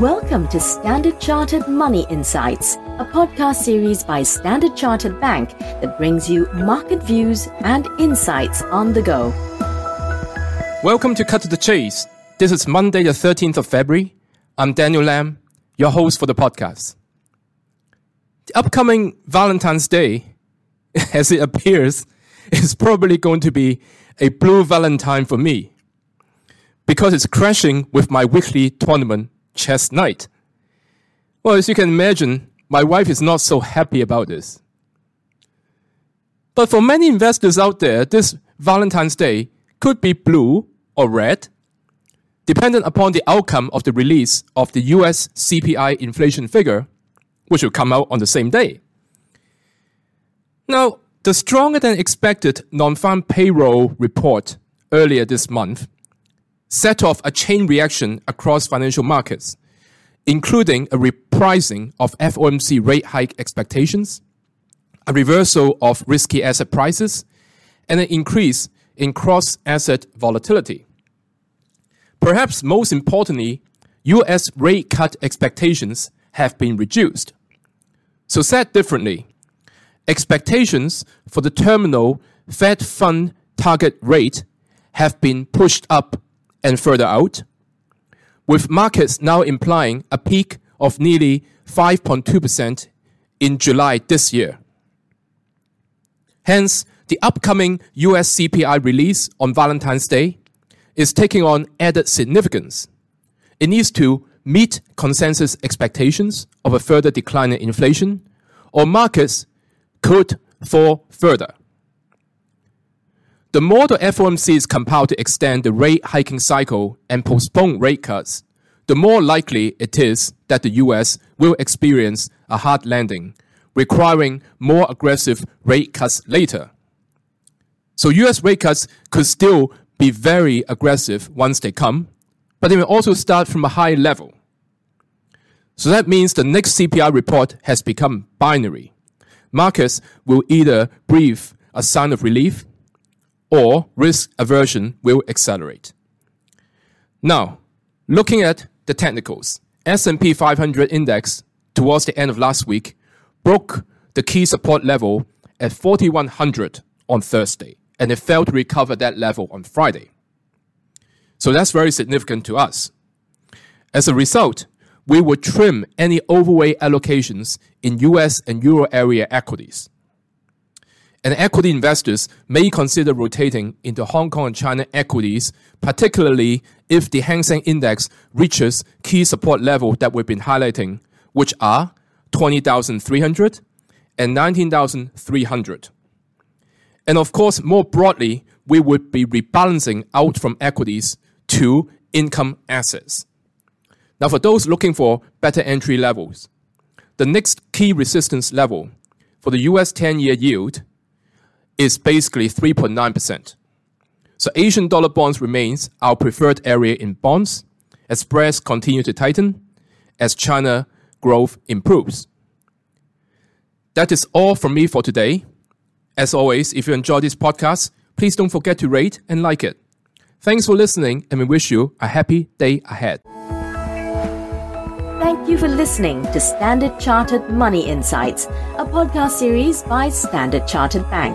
Welcome to Standard Chartered Money Insights, a podcast series by Standard Chartered Bank that brings you market views and insights on the go. Welcome to Cut to the Chase. This is Monday, the 13th of February. I'm Daniel Lam, your host for the podcast. The upcoming Valentine's Day, as it appears, is probably going to be a blue Valentine for me because it's crashing with my weekly tournament chess night. Well, as you can imagine, my wife is not so happy about this. But for many investors out there, this Valentine's Day could be blue or red, dependent upon the outcome of the release of the US CPI inflation figure, which will come out on the same day. Now, the stronger than expected non farm payroll report earlier this month set off a chain reaction across financial markets, including a repricing of FOMC rate hike expectations, a reversal of risky asset prices, and an increase in cross asset volatility. Perhaps most importantly, US rate cut expectations have been reduced. So, said differently, expectations for the terminal Fed fund target rate have been pushed up and further out, with markets now implying a peak of nearly 5.2% in July this year. Hence, the upcoming US CPI release on Valentine's Day is taking on added significance. It needs to meet consensus expectations of a further decline in inflation, or markets could fall further. The more the FOMC is compelled to extend the rate hiking cycle and postpone rate cuts, the more likely it is that the US will experience a hard landing, requiring more aggressive rate cuts later. So US rate cuts could still be very aggressive once they come, but they may also start from a high level. So that means the next CPI report has become binary. Markets will either breathe a sign of relief or risk aversion will accelerate. Now, looking at the technicals, S&P 500 index towards the end of last week broke the key support level at 4100 on Thursday and it failed to recover that level on Friday. So that's very significant to us. As a result, we will trim any overweight allocations in US and Euro area equities. And equity investors may consider rotating into Hong Kong and China equities, particularly if the Hang Seng Index reaches key support level that we've been highlighting, which are 20,300 and 19,300. And of course, more broadly, we would be rebalancing out from equities to income assets. Now, for those looking for better entry levels, the next key resistance level for the US 10 year yield is basically 3.9%. So Asian dollar bonds remains our preferred area in bonds as spreads continue to tighten as China growth improves. That is all from me for today. As always, if you enjoy this podcast, please don't forget to rate and like it. Thanks for listening, and we wish you a happy day ahead. Thank you for listening to Standard Chartered Money Insights, a podcast series by Standard Chartered Bank.